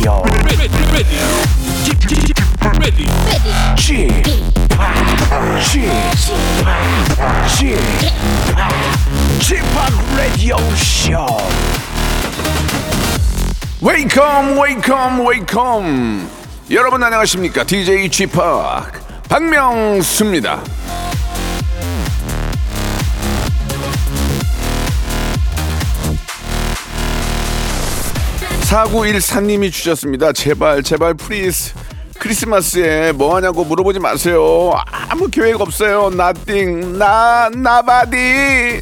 to the Chip Radio. Chip, Chip, Chip, Radio Show. 웨이컴 웨이컴 웨이컴 여러분 안녕하십니까 DJ Chip 박명수입니다. 4914님이 주셨습니다. 제발, 제발, please. 크리스마스에 뭐 하냐고 물어보지 마세요. 아무 계획 없어요. nothing, no, nobody.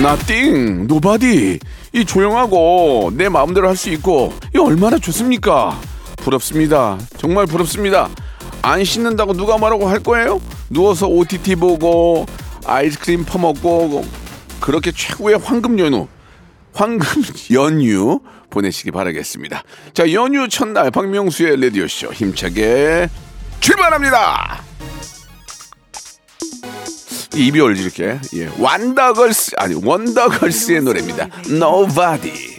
nothing, nobody. 이 조용하고 내 마음대로 할 수 있고, 이 얼마나 좋습니까? 부럽습니다. 정말 부럽습니다. 안 씻는다고 누가 뭐라고 할 거예요? 누워서 OTT 보고, 아이스크림 퍼먹고, 그렇게 최고의 황금 연휴, 황금 연휴 보내시기 바라겠습니다. 자, 연휴 첫날 박명수의 라디오쇼 힘차게 출발합니다! 이별 이렇게 예. 완더걸스 아니 원더걸스의 노래입니다. Nobody.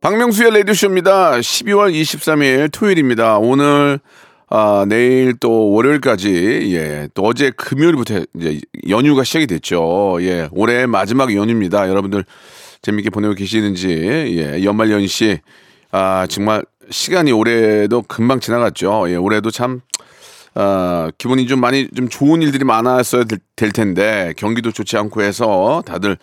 박명수의 라디오쇼입니다. 12월 23일 토요일입니다. 오늘 아, 내일 또 월요일까지, 예, 또 어제 금요일부터 이제 연휴가 시작이 됐죠. 예, 올해 마지막 연휴입니다. 여러분들 재밌게 보내고 계시는지, 예, 연말 연시, 아, 정말 시간이 올해도 금방 지나갔죠. 예, 올해도 참, 아, 기분이 좀 많이 좀 좋은 일들이 많았어야 될, 될 텐데, 경기도 좋지 않고 해서 다들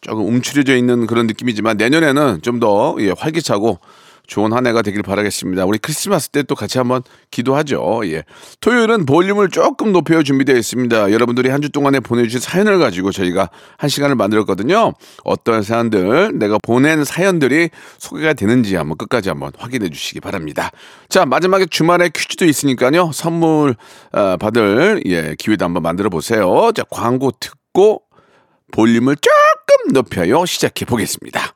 조금 움츠려져 있는 그런 느낌이지만 내년에는 좀 더, 예, 활기차고, 좋은 한 해가 되길 바라겠습니다. 우리 크리스마스 때 또 같이 한번 기도하죠. 예. 토요일은 볼륨을 조금 높여 준비되어 있습니다. 여러분들이 한 주 동안에 보내주신 사연을 가지고 저희가 한 시간을 만들었거든요. 어떤 사연들, 내가 보낸 사연들이 소개가 되는지 한번 끝까지 한번 확인해 주시기 바랍니다. 자, 마지막에 주말에 퀴즈도 있으니까요. 선물 어, 받을 예, 기회도 한번 만들어 보세요. 자, 광고 듣고 볼륨을 조금 높여요. 시작해 보겠습니다.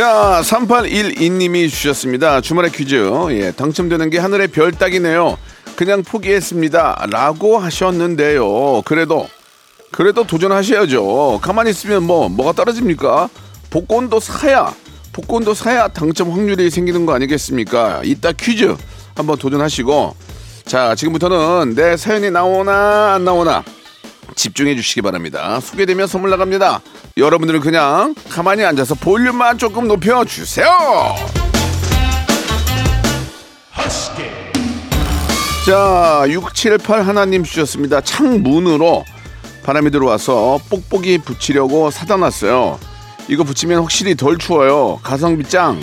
자, 3812님이 주셨습니다. 주말에 퀴즈. 예, 당첨되는 게 하늘의 별 따기네요. 그냥 포기했습니다. 라고 하셨는데요. 그래도, 그래도 도전하셔야죠. 가만히 있으면 뭐, 뭐가 떨어집니까? 복권도 사야, 복권도 사야 당첨 확률이 생기는 거 아니겠습니까? 이따 퀴즈 한번 도전하시고. 자, 지금부터는 내 사연이 나오나, 안 나오나. 집중해 주시기 바랍니다. 소개되면 선물 나갑니다. 여러분들은 그냥 가만히 앉아서 볼륨만 조금 높여 주세요. 자, 678 하나님 주셨습니다. 창문으로 바람이 들어와서 뽁뽁이 붙이려고 사다 놨어요. 이거 붙이면 확실히 덜 추워요. 가성비 짱.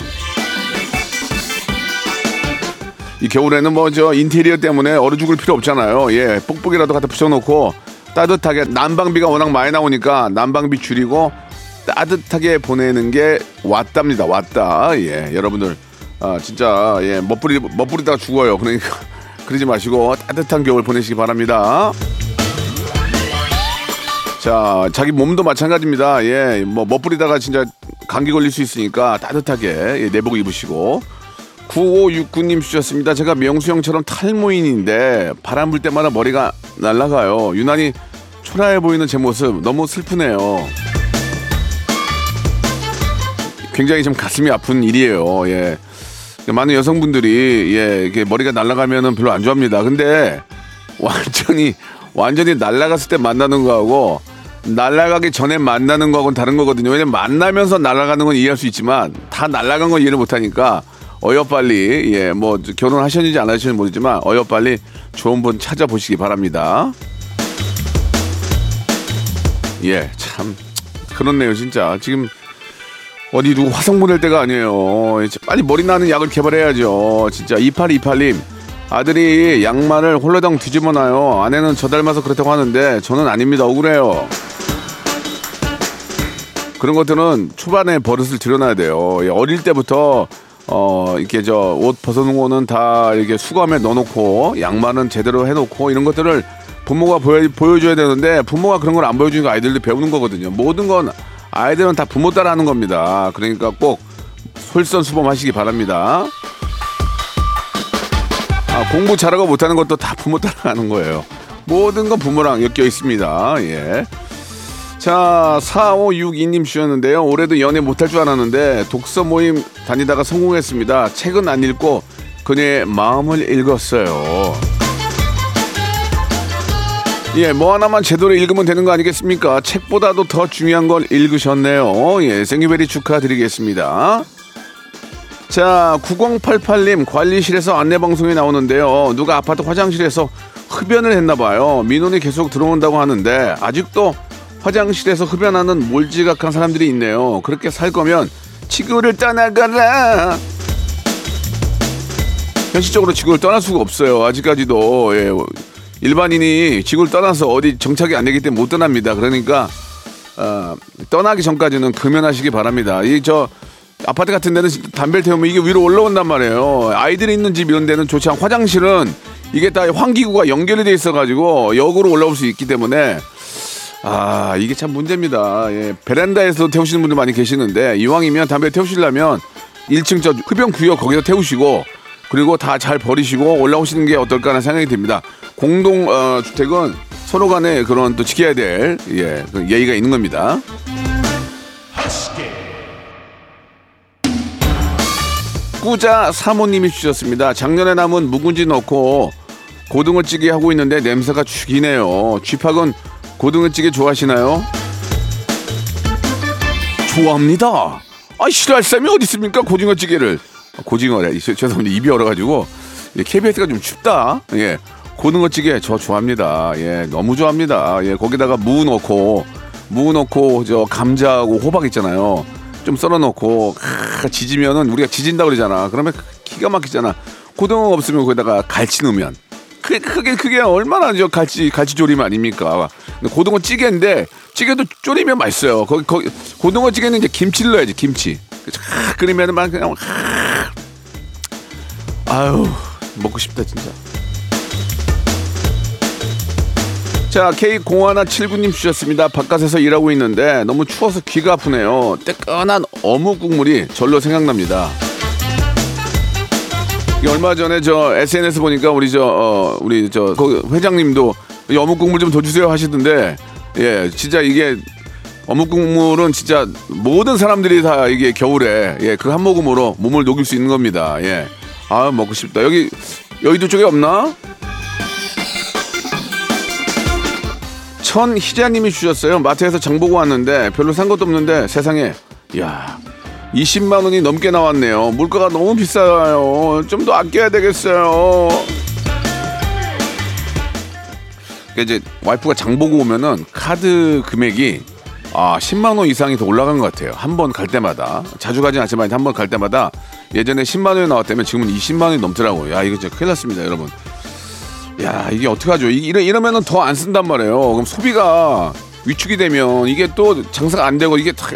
이 겨울에는 뭐 저 인테리어 때문에 얼어 죽을 필요 없잖아요. 예, 뽁뽁이라도 갖다 붙여놓고 따뜻하게 난방비가 워낙 많이 나오니까 난방비 줄이고 따뜻하게 보내는 게 왔답니다. 왔다. 예, 여러분들 아 진짜 예 멋부리 멋부리다가 죽어요. 그러니까 그러지 마시고 따뜻한 겨울 보내시기 바랍니다. 자, 자기 몸도 마찬가지입니다. 예, 뭐 멋부리다가 진짜 감기 걸릴 수 있으니까 따뜻하게 예, 내복 입으시고 9569님 주셨습니다. 제가 명수 형처럼 탈모인인데 바람 불 때마다 머리가 날아가요. 유난히 초라해 보이는 제 모습 너무 슬프네요. 굉장히 좀 가슴이 아픈 일이에요. 예. 많은 여성분들이 예, 이게 머리가 날아가면은 별로 안 좋아합니다. 근데 완전히 완전히 날아갔을 때 만나는 거하고 날아가기 전에 만나는 거하고는 다른 거거든요. 왜냐면 만나면서 날아가는 건 이해할 수 있지만 다 날아간 건 이해를 못 하니까 어여 빨리 예, 뭐 결혼하셨는지 안 하셨는지 모르지만 어여 빨리 좋은 분 찾아보시기 바랍니다. 예, 참 그렇네요, 진짜. 지금 어디 누구 화성 보낼 때가 아니에요. 빨리 머리 나는 약을 개발해야죠. 진짜 2828님 아들이 양말을 홀라당 뒤집어 놔요. 아내는 저 닮아서 그렇다고 하는데 저는 아닙니다. 억울해요. 그런 것들은 초반에 버릇을 들여놔야 돼요. 예, 어릴 때부터 어 이렇게 저 옷 벗어놓은 거는 다 이렇게 수거함에 넣어놓고 양말은 제대로 해놓고 이런 것들을 부모가 보여, 보여줘야 되는데 부모가 그런 걸 안 보여주니까 아이들도 배우는 거거든요. 모든 건 아이들은 다 부모 따라 하는 겁니다. 그러니까 꼭 솔선수범하시기 바랍니다. 아, 공부 잘하고 못하는 것도 다 부모 따라 하는 거예요. 모든 건 부모랑 엮여 있습니다. 예. 자, 4562님 주셨는데요. 올해도 연애 못할 줄 알았는데 독서 모임 다니다가 성공했습니다. 책은 안 읽고 그녀의 마음을 읽었어요. 예, 뭐 하나만 제대로 읽으면 되는 거 아니겠습니까? 책보다도 더 중요한 걸 읽으셨네요. 예, 생일베리 축하드리겠습니다. 자, 9088님 관리실에서 안내방송이 나오는데요. 누가 아파트 화장실에서 흡연을 했나 봐요. 민원이 계속 들어온다고 하는데 아직도 화장실에서 흡연하는 몰지각한 사람들이 있네요. 그렇게 살 거면 지구를 떠나가라. 현실적으로 지구를 떠날 수가 없어요. 아직까지도 예, 일반인이 지구를 떠나서 어디 정착이 안 되기 때문에 못 떠납니다. 그러니까 어, 떠나기 전까지는 금연하시기 바랍니다. 이 저 아파트 같은 데는 담배를 태우면 이게 위로 올라온단 말이에요. 아이들이 있는 집 이런 데는 좋지 않고 화장실은 이게 다 환기구가 연결이 돼 있어가지고 역으로 올라올 수 있기 때문에 아 이게 참 문제입니다. 예, 베란다에서 태우시는 분들 많이 계시는데 이왕이면 담배 태우시려면 1층 저 흡연 구역 거기서 태우시고 그리고 다 잘 버리시고 올라오시는 게 어떨까 하는 생각이 듭니다. 공동 어, 주택은 서로 간에 그런 또 지켜야 될 예, 그 예의가 있는 겁니다. 꾸자 사모님이 주셨습니다. 작년에 남은 묵은지 넣고 고등어 찌개 하고 있는데 냄새가 죽이네요. 쥐팍은 고등어찌개 좋아하시나요? 좋아합니다. 아 싫어할 사람이 어디 있습니까? 고등어찌개를 고징어래. 이- 죄송합니다. 입이 얼어가지고 예, KBS가 좀 춥다. 예, 고등어찌개 저 좋아합니다. 예, 너무 좋아합니다. 예, 거기다가 무 넣고 무 넣고 저 감자하고 호박 있잖아요. 좀 썰어 넣고 크, 지지면은 우리가 지진다 그러잖아. 그러면 기가 막히잖아. 고등어 없으면 거기다가 갈치 넣으면 그, 그게 그게 얼마나 저 갈치 갈치 조림 아닙니까? 고등어 찌개인데 찌개도 졸이면 맛있어요. 거기 거기 고등어 찌개는 이제 김치를 넣어야지 김치. 쫙 끓이면은 막 그냥 하, 아유 먹고 싶다 진짜. 자 K0179님 주셨습니다. 바깥에서 일하고 있는데 너무 추워서 귀가 아프네요. 뜨끈한 어묵 국물이 절로 생각납니다. 얼마 전에 저 SNS 보니까 우리 저 어, 우리 저 회장님도 이 어묵 국물 좀 더 주세요 하시던데 예 진짜 이게 어묵 국물은 진짜 모든 사람들이 다 이게 겨울에 예그 한 모금으로 몸을 녹일 수 있는 겁니다. 예아 먹고 싶다. 여기 여의도 쪽에 없나? 천희자님이 주셨어요. 마트에서 장 보고 왔는데 별로 산 것도 없는데 세상에. 야 20만 원이 넘게 나왔네요. 물가가 너무 비싸요. 좀 더 아껴야 되겠어요. 그러니까 이제 와이프가 장 보고 오면은 카드 금액이 아 10만 원 이상이 더 올라간 것 같아요. 한 번 갈 때마다 자주 가진 않지만 한 번 갈 때마다 예전에 10만 원이 나왔다면 지금은 20만 원이 넘더라고요. 야 이거 진짜 큰일 났습니다, 여러분. 야 이게 어떻게 하죠? 이- 이러, 이러면은 더 안 쓴단 말이에요. 그럼 소비가 위축이 되면 이게 또 장사가 안 되고 이게 다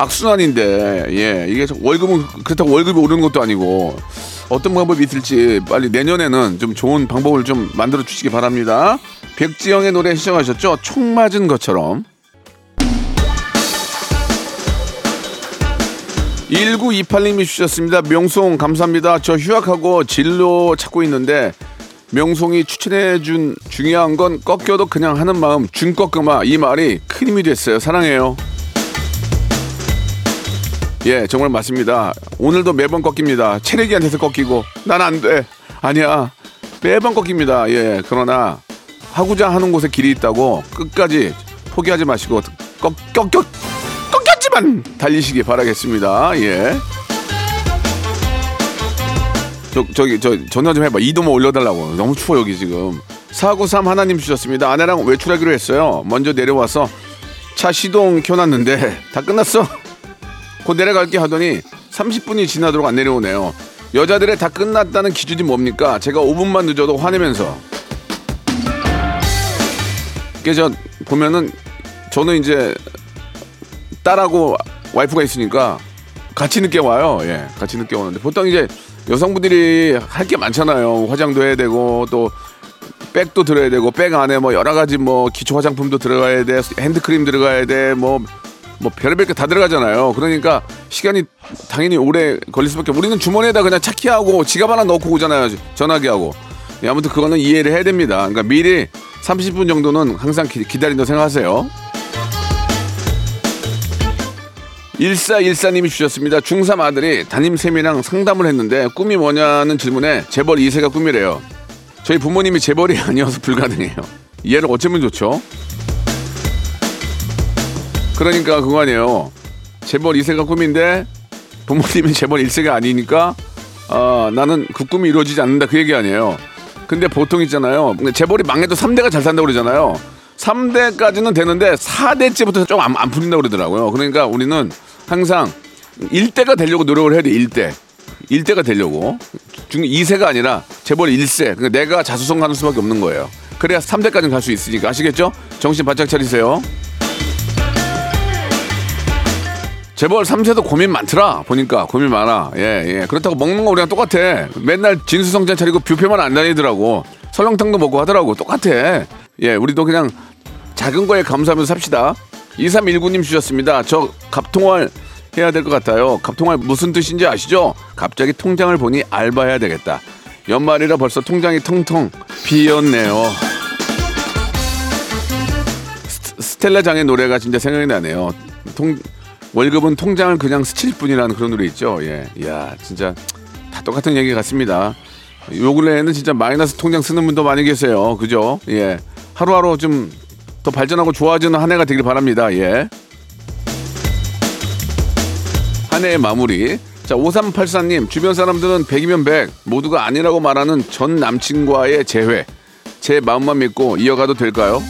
악순환인데 예 이게 월급은 그렇다고 월급이 오르는 것도 아니고 어떤 방법이 있을지 빨리 내년에는 좀 좋은 방법을 좀 만들어 주시기 바랍니다. 백지영의 노래 시청하셨죠? 총 맞은 것처럼 1928님이 주셨습니다. 명송 감사합니다. 저 휴학하고 진로 찾고 있는데 명송이 추천해 준 중요한 건 꺾여도 그냥 하는 마음 준 꺾음아 이 말이 큰 힘이 됐어요. 사랑해요. 예 정말 맞습니다. 오늘도 매번 꺾입니다. 체력이한테서 꺾이고 난 안 돼. 아니야 매번 꺾입니다. 예 그러나 하고자 하는 곳에 길이 있다고 끝까지 포기하지 마시고 꺾, 꺾, 꺾, 꺾였지만 달리시기 바라겠습니다. 예. 저, 저기, 저, 전화 좀 해봐. 이도만 올려달라고. 너무 추워, 여기 지금. 493 하나님 주셨습니다. 아내랑 외출하기로 했어요. 먼저 내려와서 차 시동 켜놨는데 다 끝났어. 곧 내려갈게 하더니 30분이 지나도록 안 내려오네요. 여자들의 다 끝났다는 기준이 뭡니까? 제가 5분만 늦어도 화내면서. 그저 보면은 저는 이제 딸하고 와이프가 있으니까 같이 늦게 와요. 예, 같이 늦게 오는데 보통 이제 여성분들이 할 게 많잖아요. 화장도 해야 되고 또 백도 들어야 되고 백 안에 뭐 여러 가지 뭐 기초 화장품도 들어가야 돼, 핸드크림 들어가야 돼, 뭐. 뭐 별의별 게 다 들어가잖아요. 그러니까 시간이 당연히 오래 걸릴 수밖에. 우리는 주머니에다 그냥 차키하고 지갑 하나 넣고 오잖아요. 전화기하고. 예, 아무튼 그거는 이해를 해야 됩니다. 그러니까 미리 30분 정도는 항상 기, 기다린다고 생각하세요. 1414님이 주셨습니다. 중3 아들이 담임쌤이랑 상담을 했는데 꿈이 뭐냐는 질문에 재벌 2세가 꿈이래요. 저희 부모님이 재벌이 아니어서 불가능해요. 얘를 어쩌면 좋죠? 그러니까 그거 아니에요. 재벌 2세가 꿈인데 부모님이 재벌 1세가 아니니까 어, 나는 그 꿈이 이루어지지 않는다 그 얘기 아니에요. 근데 보통 있잖아요. 재벌이 망해도 3대가 잘 산다고 그러잖아요. 3대까지는 되는데 4대째부터 좀 안 안 풀린다고 그러더라고요. 그러니까 우리는 항상 1대가 되려고 노력을 해야 돼. 1대. 1대가 되려고. 중 2세가 아니라 재벌 1세. 그러니까 내가 자수성가하는 수밖에 없는 거예요. 그래야 3대까지는 갈 수 있으니까 아시겠죠? 정신 바짝 차리세요. 재벌 3세도 고민 많더라. 보니까 고민 많아. 예, 예. 그렇다고 먹는 거 우리랑 똑같아. 맨날 진수성찬 차리고 뷔페만 안 다니더라고. 설렁탕도 먹고 하더라고. 똑같아. 예, 우리도 그냥 작은 거에 감사하면서 삽시다. 2319님 주셨습니다. 저 갑통알 해야 될 것 같아요. 갑통알 무슨 뜻인지 아시죠? 갑자기 통장을 보니 알바해야 되겠다. 연말이라 벌써 통장이 텅텅 비었네요. 스- 스텔라 장의 노래가 진짜 생각이 나네요. 통, 월급은 통장을 그냥 스칠 뿐이라는 그런 노래 있죠. 예. 이야, 진짜 다 똑같은 얘기 같습니다. 요 근래에는 진짜 마이너스 통장 쓰는 분도 많이 계세요. 그죠? 예. 하루하루 좀 더 발전하고 좋아지는 한 해가 되길 바랍니다. 예. 한 해의 마무리. 자, 5384님, 주변 사람들은 100이면 100, 모두가 아니라고 말하는 전 남친과의 재회. 제 마음만 믿고 이어가도 될까요?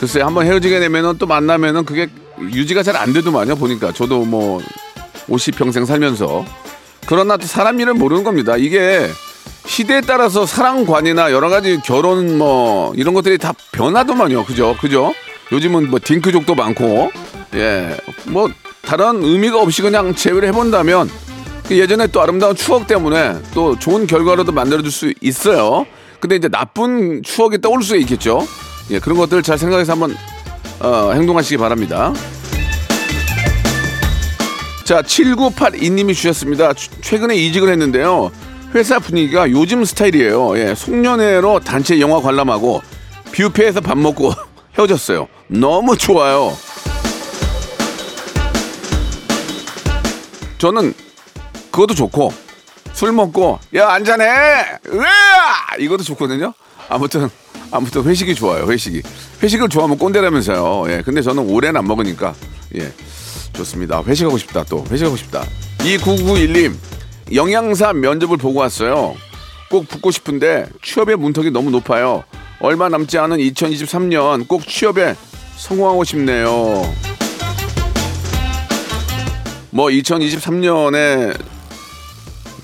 글쎄, 한번 헤어지게 되면은 또 만나면은 그게 유지가 잘 안 되더만요, 보니까. 저도 뭐, 50평생 살면서. 그러나 또 사람 일을 모르는 겁니다. 이게 시대에 따라서 사랑관이나 여러 가지 결혼 뭐 이런 것들이 다 변하더만요. 그죠? 그죠? 요즘은 뭐 딩크족도 많고 예. 뭐 다른 의미가 없이 그냥 제외를 해본다면 그 예전에 또 아름다운 추억 때문에 또 좋은 결과로도 만들어줄 수 있어요. 근데 이제 나쁜 추억이 떠올 수 있겠죠. 예, 그런 것들 잘 생각해서 한번 어, 행동하시기 바랍니다. 자, 7982님이 주셨습니다. 추- 최근에 이직을 했는데요. 회사 분위기가 요즘 스타일이에요. 예, 송년회로 단체 영화 관람하고 뷔페에서 밥 먹고 헤어졌어요. 너무 좋아요. 저는 그것도 좋고 술 먹고 야 한잔해 으아 이것도 좋거든요 아무튼 아무튼 회식이 좋아요 회식이. 회식을 좋아하면 꼰대라면서요. 예 근데 저는 오래는 안 먹으니까 예. 좋습니다. 회식하고 싶다 또. 회식하고 싶다. 2991님 영양사 면접을 보고 왔어요. 꼭 붙고 싶은데 취업의 문턱이 너무 높아요. 얼마 남지 않은 2023년 꼭 취업에 성공하고 싶네요. 뭐 2023년에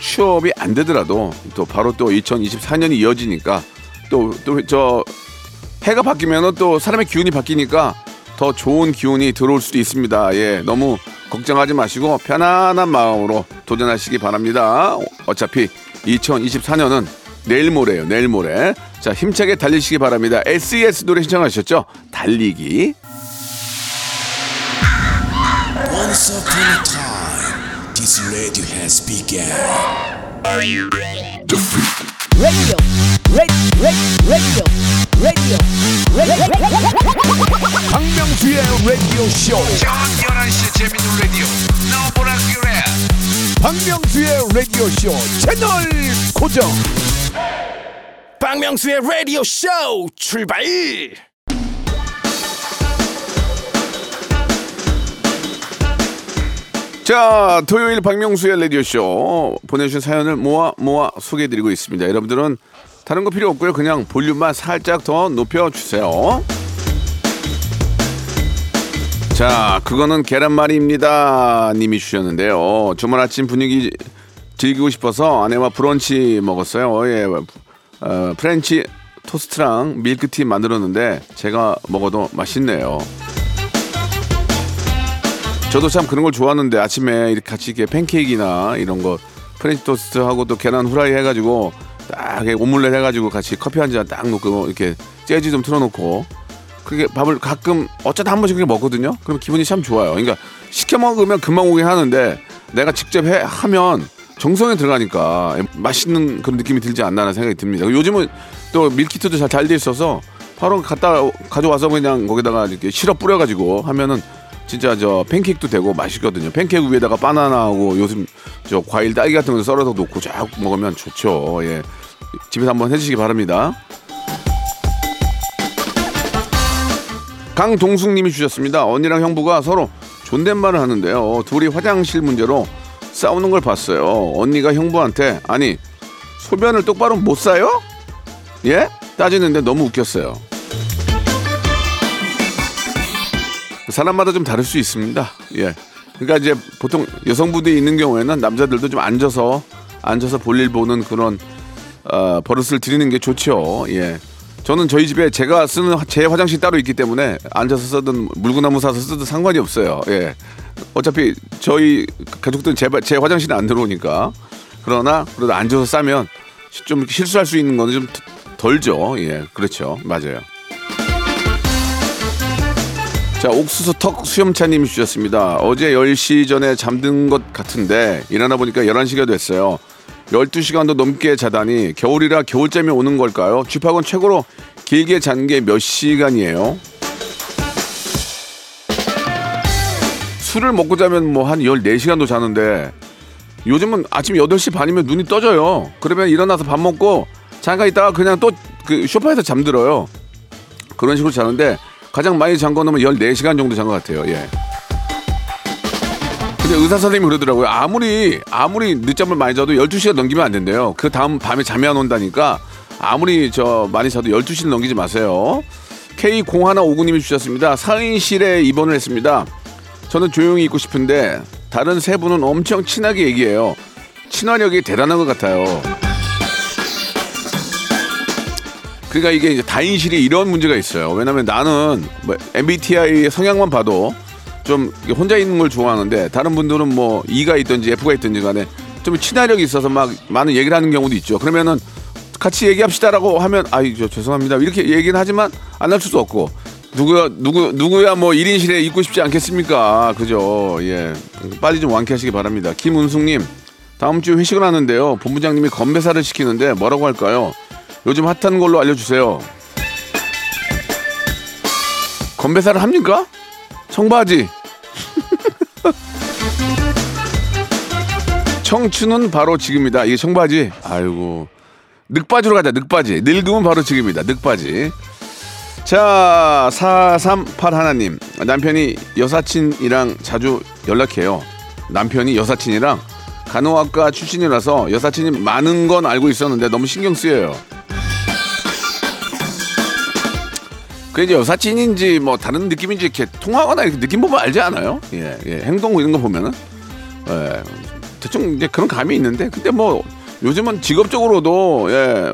취업이 안 되더라도 또 바로 또 2024년이 이어지니까 또 또 저 해가 바뀌면은 또 사람의 기운이 바뀌니까 더 좋은 기운이 들어올 수도 있습니다. 예, 너무 걱정하지 마시고 편안한 마음으로 도전하시기 바랍니다. 어차피 2024년은 내일 모레예요. 내일 모레. 자, 힘차게 달리시기 바랍니다. SES 노래 신청하셨죠? 달리기. Once upon a time, this radio has begun. radio, radio, radio, radio, radio. 박명수의 라디오 쇼. 박명수의 라디오 쇼 채널 고정. 박명수의 라디오 쇼 출발 자, 토요일 박명수의 라디오쇼 보내주신 사연을 모아 모아 소개해드리고 있습니다. 여러분들은 다른 거 필요 없고요. 그냥 볼륨만 살짝 더 높여주세요. 자, 그거는 계란말이입니다. 님이 주셨는데요. 주말 아침 분위기 즐기고 싶어서 아내와 브런치 먹었어요. 예, 어, 프렌치 토스트랑 밀크티 만들었는데 제가 먹어도 맛있네요. 저도 참 그런 걸 좋아하는데 아침에 이렇게 같이 이렇게 팬케이크나 이런 거 프렌치 토스트하고 또 계란 후라이 해가지고 딱 오믈렛 해가지고 같이 커피 한 잔 딱 놓고 이렇게 재즈 좀 틀어놓고 그게 밥을 가끔 어쩌다 한 번씩 그렇게 먹거든요. 그럼 기분이 참 좋아요. 그러니까 시켜 먹으면 금방 오긴 하는데 내가 직접 해 하면 정성이 들어가니까 맛있는 그런 느낌이 들지 않나라는 생각이 듭니다. 요즘은 또 밀키트도 잘 잘 돼 있어서 바로 갖다 가져와서 그냥 거기다가 이렇게 시럽 뿌려가지고 하면은 진짜 저 팬케이크도 되고 맛있거든요. 팬케이크 위에다가 바나나하고 요즘 저 과일 딸기 같은 거 썰어서 놓고 쫙 먹으면 좋죠. 예. 집에서 한번 해주시기 바랍니다. 강동숙님이 주셨습니다. 언니랑 형부가 서로 존댓말을 하는데요. 둘이 화장실 문제로 싸우는 걸 봤어요. 언니가 형부한테 아니 소변을 똑바로 못 싸요? 예? 따지는데 너무 웃겼어요. 사람마다 좀 다를 수 있습니다. 예. 그러니까 이제 보통 여성분들이 있는 경우에는 남자들도 좀 앉아서 앉아서 볼일 보는 그런 어, 버릇을 들이는 게 좋죠. 예. 저는 저희 집에 제가 쓰는 제 화장실 따로 있기 때문에 앉아서 쓰든 물구나무 사서 쓰든 상관이 없어요. 예. 어차피 저희 가족들은 제, 제 화장실에 안 들어오니까. 그러나 그래도 앉아서 싸면 좀 실수할 수 있는 거는 좀 덜죠. 예. 그렇죠. 맞아요. 자, 옥수수 턱 수염차님이 주셨습니다. 어제 10시 전에 잠든 것 같은데 일어나 보니까 11시가 됐어요. 12시간도 넘게 자다니 겨울이라 겨울잠이 오는 걸까요? 쥐팍은 최고로 길게 잔 게 몇 시간이에요? 술을 먹고 자면 뭐 한 14시간도 자는데 요즘은 아침 8시 반이면 눈이 떠져요. 그러면 일어나서 밥 먹고 잠깐 있다가 그냥 또그 소파에서 잠들어요. 그런 식으로 자는데 가장 많이 잔 거는 14시간 정도 잔 것 같아요. 예. 근데 의사 선생님이 그러더라고요. 아무리 아무리 늦잠을 많이 자도 12시간 넘기면 안 된대요. 그 다음 밤에 잠이 안 온다니까 아무리 저 많이 자도 12시를 넘기지 마세요. K0159님이 주셨습니다. 상인실에 입원을 했습니다. 저는 조용히 있고 싶은데 다른 세 분은 엄청 친하게 얘기해요. 친화력이 대단한 것 같아요. 그러니까 이게 다인실이 이런 문제가 있어요. 왜냐면 나는 뭐 MBTI 성향만 봐도 좀 혼자 있는 걸 좋아하는데 다른 분들은 뭐 E가 있든지 F가 있든지 간에 좀 친화력이 있어서 막 많은 얘기를 하는 경우도 있죠. 그러면은 같이 얘기합시다라고 하면 아이 저 죄송합니다. 이렇게 얘기는 하지만 안 할 수도 없고 누구야 누구 누구야 뭐 1인실에 있고 싶지 않겠습니까? 그죠? 예. 빨리 좀 완쾌하시기 바랍니다. 김은숙님 다음 주 회식을 하는데요. 본부장님이 건배사를 시키는데 뭐라고 할까요 요즘 핫한 걸로 알려주세요. 건배사를 합니까? 청바지. 청춘은 바로 지금이다. 이게 청바지. 아이고. 늑바지로 가자 늑바지. 늙으면 바로 지금이다. 늑바지. 자 438 하나님. 남편이 여사친이랑 자주 연락해요. 남편이 여사친이랑 간호학과 출신이라서 여사친이 많은 건 알고 있었는데 너무 신경 쓰여요 그 이제 여사친인지 뭐 다른 느낌인지 이렇게 통하거나 이렇게 느낌 보면 알지 않아요? 예, 예. 행동 이런 거 보면은 예, 대충 이제 그런 감이 있는데 근데 뭐 요즘은 직업적으로도 예,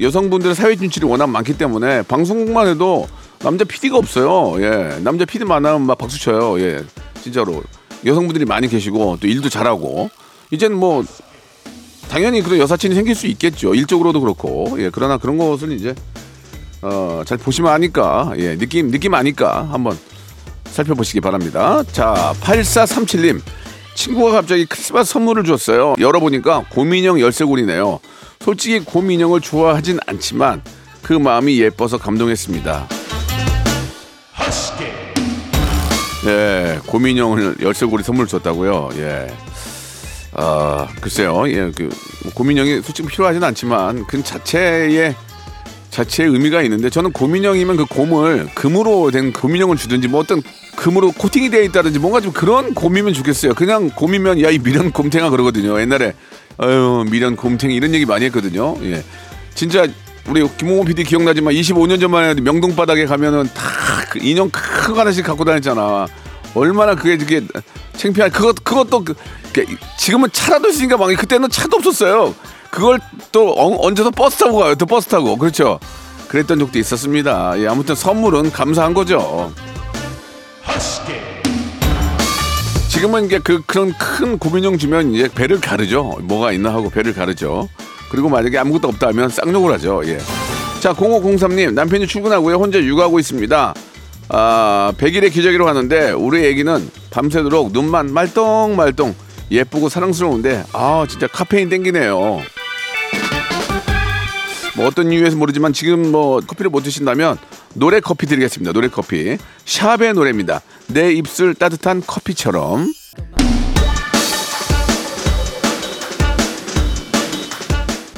여성분들의 사회 진출이 워낙 많기 때문에 방송국만 해도 남자 PD가 없어요. 예, 남자 PD 만나면 막 박수 쳐요. 예, 진짜로 여성분들이 많이 계시고 또 일도 잘하고 이제는 뭐 당연히 그런 여사친이 생길 수 있겠죠. 일적으로도 그렇고 예, 그러나 그런 것을 이제 어, 잘 보시면 아니까 예, 느낌 느낌 아니까 한번 살펴보시기 바랍니다. 자, 8437님. 친구가 갑자기 크리스마스 선물을 줬어요. 열어보니까 고민형 열쇠고리네요. 솔직히 고민형을 좋아하진 않지만 그 마음이 예뻐서 감동했습니다. 예, 고민형을 열쇠고리 선물 줬다고요. 예. 아, 글쎄요. 예, 그 고민형이 솔직히 필요하진 않지만 그 자체의 자체의 의미가 있는데 저는 고민형이면 그 곰을 금으로 된 고민형을 주든지 뭐 어떤 금으로 코팅이 되어 있다든지 뭔가 좀 그런 곰이면 좋겠어요. 그냥 곰이면 야 이 미련 곰탱아 그러거든요. 옛날에 아유 미련 곰탱이 이런 얘기 많이 했거든요. 예, 진짜 우리 김홍호 PD 기억나지만 25년 전만 해도 명동 바닥에 가면은 다그 인형 큰거 하나씩 갖고 다녔잖아. 얼마나 그게 그게 창피한 그것 그것도 그, 그 지금은 차라도 있으니까 막 그때는 차도 없었어요. 그걸 또 어, 얹어서 버스 타고 가요. 또 버스 타고 그렇죠. 그랬던 적도 있었습니다. 예, 아무튼 선물은 감사한 거죠. 지금은 이게 그 그런 큰 고민형 주면 이제 배를 가르죠. 뭐가 있나 하고 배를 가르죠. 그리고 만약에 아무것도 없다 하면 쌍욕을 하죠. 예. 자, 0503님, 남편이 출근하고요. 혼자 육아하고 있습니다. 아, 100일의 기저귀로 가는데 우리 애기는 밤새도록 눈만 말똥말똥 예쁘고 사랑스러운데 아, 진짜 카페인 땡기네요. 뭐 어떤 이유에서 모르지만 지금 뭐 커피를 못 드신다면 노래 커피 드리겠습니다. 노래 커피. 샵의 노래입니다. 내 입술 따뜻한 커피처럼.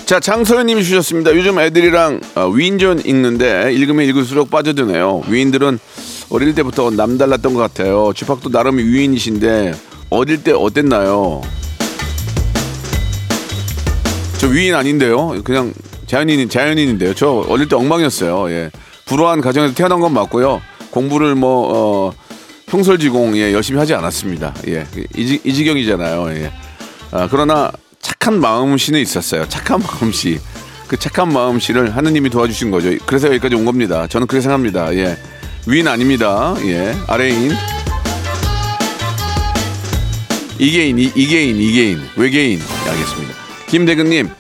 자, 장서연님이 주셨습니다. 요즘 애들이랑 어, 위인전 읽는데 읽으면 읽을수록 빠져드네요. 위인들은 어릴 때부터 남달랐던 것 같아요. 주팍도 나름 위인이신데 어릴 때 어땠나요? 저 위인 아닌데요. 그냥 자연인 자연인인데요. 저 어릴 때 엉망이었어요. 예. 불우한 가정에서 태어난 건 맞고요. 공부를 뭐 어, 평설지공 예, 열심히 하지 않았습니다. 예. 이, 이 지경이잖아요. 예. 아, 그러나 착한 마음씨는 있었어요. 착한 마음씨. 그 착한 마음씨를 하느님이 도와주신 거죠. 그래서 여기까지 온 겁니다. 저는 그렇게 생각합니다. 예. 위인 아닙니다. 예. 아래인. 이계인, 이, 이계인, 이계인, 외계인. 예, 알겠습니다. 김대근님,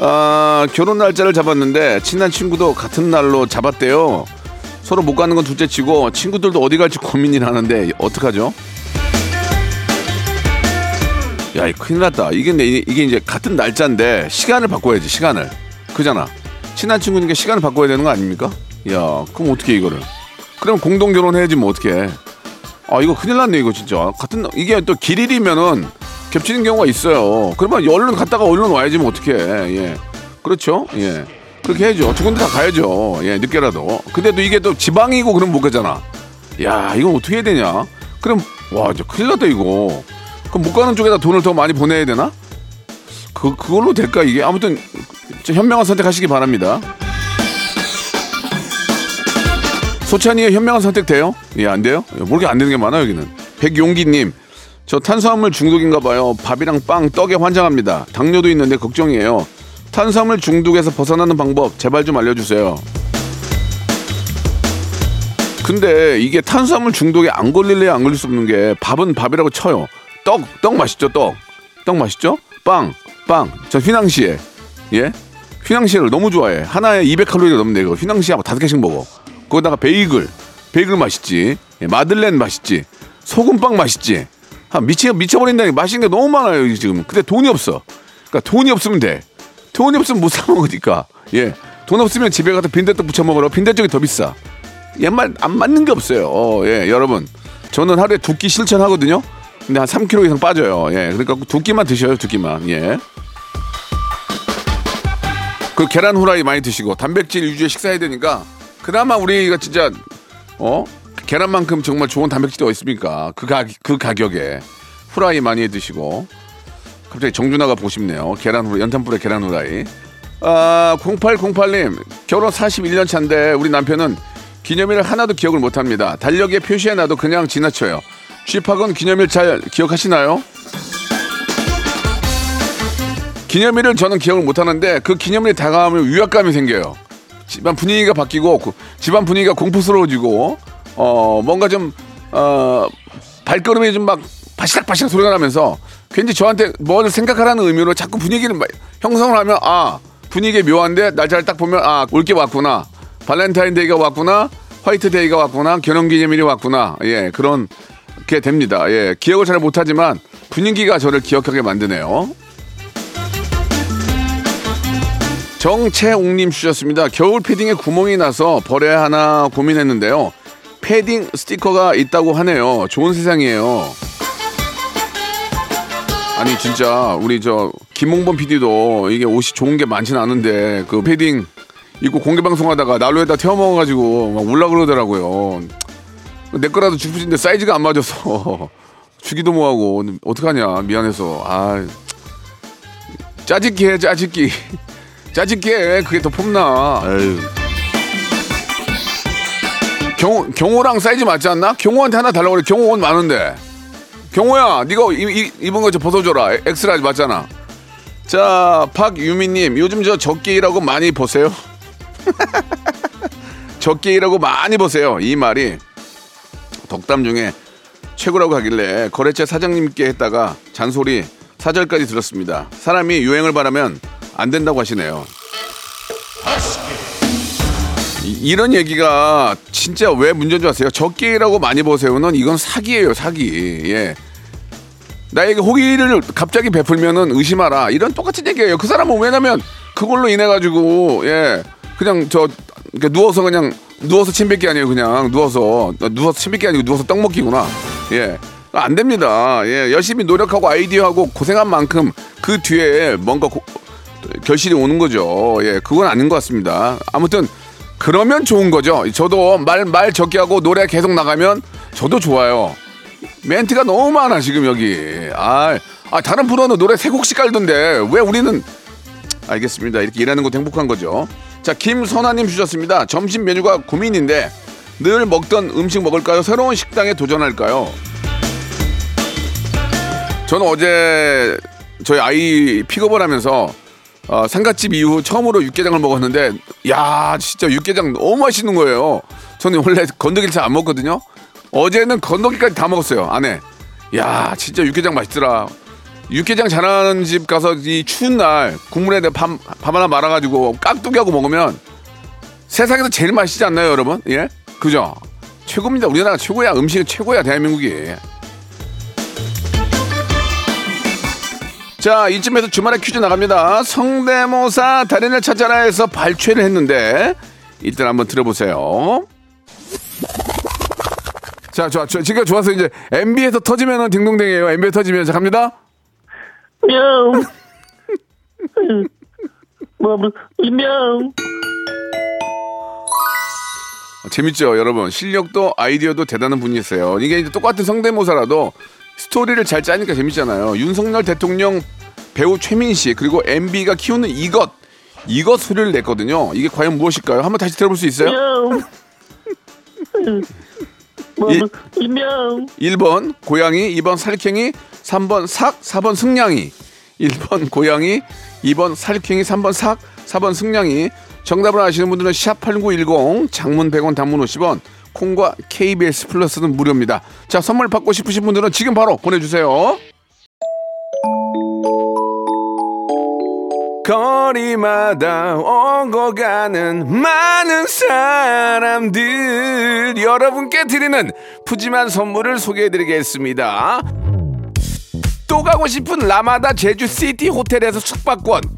아, 결혼 날짜를 잡았는데 친한 친구도 같은 날로 잡았대요. 서로 못 가는 건 둘째치고 친구들도 어디 갈지 고민을 하는데 어떡하죠? 야, 이 큰일 났다. 이게 내- 이게 이제 같은 날짜인데 시간을 바꿔야지 시간을. 그잖아. 친한 친구니까 시간을 바꿔야 되는 거 아닙니까? 야, 그럼 어떻게 이거를? 그럼 공동 결혼해야지 뭐 어떻게? 아 이거 큰일 났네 이거 진짜 같은 날- 이게 또 길일이면은 겹치는 경우가 있어요. 그러면 얼른 갔다가 얼른 와야지 뭐 어떻게? 예, 그렇죠. 예, 그렇게 해야죠. 두 군데 다 가야죠. 예, 늦게라도. 근데도 이게 또 지방이고 그럼 못 가잖아. 야, 이건 어떻게 해야 되냐? 그럼 와, 이제 큰일 났다 이거. 그럼 못 가는 쪽에다 돈을 더 많이 보내야 되나? 그 그걸로 될까 이게? 아무튼 저 현명한 선택하시기 바랍니다. 소찬이의 현명한 선택 돼요? 예, 안 돼요? 예, 모르게 안 되는 게 많아 여기는. 백용기님, 저 탄수화물 중독인가 봐요. 밥이랑 빵, 떡에 환장합니다. 당뇨도 있는데 걱정이에요. 탄수화물 중독에서 벗어나는 방법 제발 좀 알려주세요. 근데 이게 탄수화물 중독에 안 걸릴래야 안 걸릴 수 없는 게 밥은 밥이라고 쳐요. 떡, 떡 맛있죠, 떡. 떡 맛있죠? 빵, 빵. 저 휘낭시에. 예? 휘낭시에를 너무 좋아해. 하나에 200칼로리가 넘는데 이거 휘낭시에하고 다섯 개씩 먹어. 거기다가 베이글. 베이글 맛있지. 예, 마들렌 맛있지. 소금빵 맛있지. 아, 미쳐, 미쳐버린다니 맛있는 게 너무 많아요, 지금. 근데 돈이 없어. 그러니까 돈이 없으면 돼. 돈이 없으면 못 사 먹으니까. 예. 돈 없으면 집에 가서 빈대떡 부쳐 먹으러 빈대떡이 더 비싸. 옛말 안 맞는 게 없어요. 어, 예, 여러분. 저는 하루에 두 끼 실천하거든요. 근데 한 3kg 이상 빠져요. 예. 그러니까 두 끼만 드셔요, 두 끼만. 예. 그 계란 후라이 많이 드시고 단백질 위주의 식사해야 되니까 그나마 우리가 진짜 어 계란만큼 정말 좋은 단백질이 어디 있습니까? 그, 가, 그 가격에 후라이 많이 드시고 갑자기 정준하가 보고 싶네요. 계란 후라이 연탄불에 계란 후라이. 아 0808님 결혼 41년 차인데 우리 남편은 기념일을 하나도 기억을 못 합니다. 달력에 표시해놔도 그냥 지나쳐요. 쥐팍은 기념일 잘 기억하시나요? 기념일을 저는 기억을 못 하는데 그 기념일이 다가오면 위압감이 생겨요. 집안 분위기가 바뀌고 그 집안 분위기가 공포스러워지고 어 뭔가 좀 어 발걸음이 좀 막 바시락바시락 소리가 나면서 괜히 저한테 뭘 생각하라는 의미로 자꾸 분위기를 막 형성을 하면 아 분위기 묘한데 날짜를 딱 보면 아 올 게 왔구나 발렌타인데이가 왔구나 화이트데이가 왔구나 결혼기념일이 왔구나 예 그런 게 됩니다 예 기억을 잘 못하지만 분위기가 저를 기억하게 만드네요. 정채옥님 주셨습니다. 겨울 패딩에 구멍이 나서 버려야 하나 고민했는데요. 패딩 스티커가 있다고 하네요. 좋은 세상이에요. 아니 진짜 우리 저 김홍범 PD도 이게 옷이 좋은 게 많지는 않은데 그 패딩 입고 공개 방송하다가 난로에다 태워 먹어가지고 막 울라 그러더라고요. 내 거라도 싶은데 사이즈가 안 맞아서 주기도 뭐하고 어떡하냐 미안해서 아 짜집기 해 짜집기 짜집기 해 그게 더 폼나 에휴. 경호 경호랑 사이즈 맞지 않나? 경호한테 하나 달라고 그래. 경호 옷 많은데. 경호야, 네가 이- 이- 입은 거 좀 벗어줘라. X-large 맞잖아. 자, 박유미님, 요즘 저 적게 일하고 많이 버세요. 적게 일하고 많이 버세요. 이 말이 덕담 중에 최고라고 하길래 거래처 사장님께 했다가 잔소리 사절까지 들었습니다. 사람이 요행을 바라면 안 된다고 하시네요. 이런 얘기가 진짜 왜 문제인 줄 아세요? 적게 일하고 많이 버세요는 이건 사기예요, 사기. 예. 나에게 호의를 갑자기 베풀면은 의심하라. 이런 똑같은 얘기예요. 그 사람은 왜냐면 그걸로 인해 가지고 예 그냥 저 누워서 그냥 누워서 침 뱉기 아니에요. 그냥 누워서 누워서 침 뱉기 아니고 누워서 떡 먹기구나. 예. 안 됩니다. 예, 열심히 노력하고 아이디어하고 고생한 만큼 그 뒤에 뭔가 고- 결실이 오는 거죠. 예, 그건 아닌 것 같습니다. 아무튼 그러면 좋은 거죠. 저도 말 말 적게 하고 노래 계속 나가면 저도 좋아요. 멘트가 너무 많아 지금 여기. 아, 아 다른 프로는 노래 세 곡씩 깔던데 왜 우리는 알겠습니다. 이렇게 일하는 것도 행복한 거죠. 자, 김선아님 주셨습니다. 점심 메뉴가 고민인데 늘 먹던 음식 먹을까요? 새로운 식당에 도전할까요? 저는 어제 저희 아이 픽업을 하면서 어, 상갓집 이후 처음으로 육개장을 먹었는데 야 진짜 육개장 너무 맛있는 거예요. 저는 원래 건더기를 잘 안 먹거든요. 어제는 건더기까지 다 먹었어요 안에. 야 진짜 육개장 맛있더라. 육개장 잘하는 집 가서 이 추운 날 국물에 밥, 밥 하나 말아가지고 깍두기 하고 먹으면 세상에서 제일 맛있지 않나요 여러분? 예? 그죠? 최고입니다. 우리나라가 최고야. 음식은 최고야 대한민국이. 자, 이쯤에서 주말에 퀴즈 나갑니다. 성대모사 달인을 찾아라에서 발췌를 했는데 일단 한번 들어보세요. 자, 좋아, 좋아. 지금 좋아서 이제 MB에서 터지면은 딩동댕이에요. MB에 터지면 자 갑니다. 명. 뭐, 뭐, 명. 재밌죠, 여러분. 실력도 아이디어도 대단한 분이세요. 이게 이제 똑같은 성대모사라도 스토리를 잘 짜니까 재밌잖아요. 윤석열 대통령 배우 최민 씨 그리고 MB가 키우는 이것 이것 소리를 냈거든요. 이게 과연 무엇일까요? 한번 다시 들어볼 수 있어요? 명. 뭐, 이- 뭐, 명. 1번 고양이, 2번 살쾡이, 3번 삭, 4번 승냥이. 1번 고양이, 2번 살쾡이, 3번 삭, 4번 승냥이. 정답을 아시는 분들은 샵8910 장문 100원 단문 50원 콩과 KBS 플러스는 무료입니다. 자, 선물 받고 싶으신 분들은 지금 바로 보내주세요. 거리마다 오고 가는 많은 사람들 여러분께 드리는 푸짐한 선물을 소개해드리겠습니다. 또 가고 싶은 라마다 제주시티 호텔에서 숙박권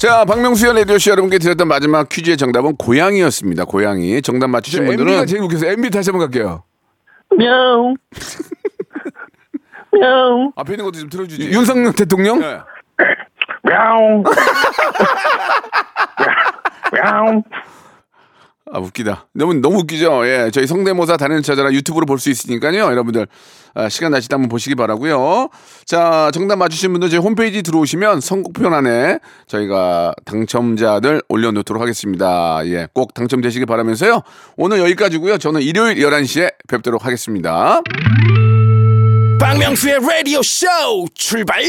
자, 박명수의 라디오쇼 여러분께 드렸던 마지막 퀴즈의 정답은 고양이였습니다. 고양이. 정답 맞추신 MB가 분들은 제일 웃겨서 MB 다시 한번 갈게요. 명. 명. 앞에 있는 것도 좀 틀어주지. 윤석열 대통령? 네. 명. 명. 아, 웃기다. 너무, 너무 웃기죠? 예. 저희 성대모사 단연 찾아라 유튜브로 볼 수 있으니까요. 여러분들, 아, 시간 나실 때 한번 보시기 바라고요 자, 정답 맞추신 분들 저희 홈페이지 들어오시면 선곡표 안에 저희가 당첨자들 올려놓도록 하겠습니다. 예. 꼭 당첨되시기 바라면서요. 오늘 여기까지고요 저는 일요일 11시에 뵙도록 하겠습니다. 박명수의 라디오 쇼 출발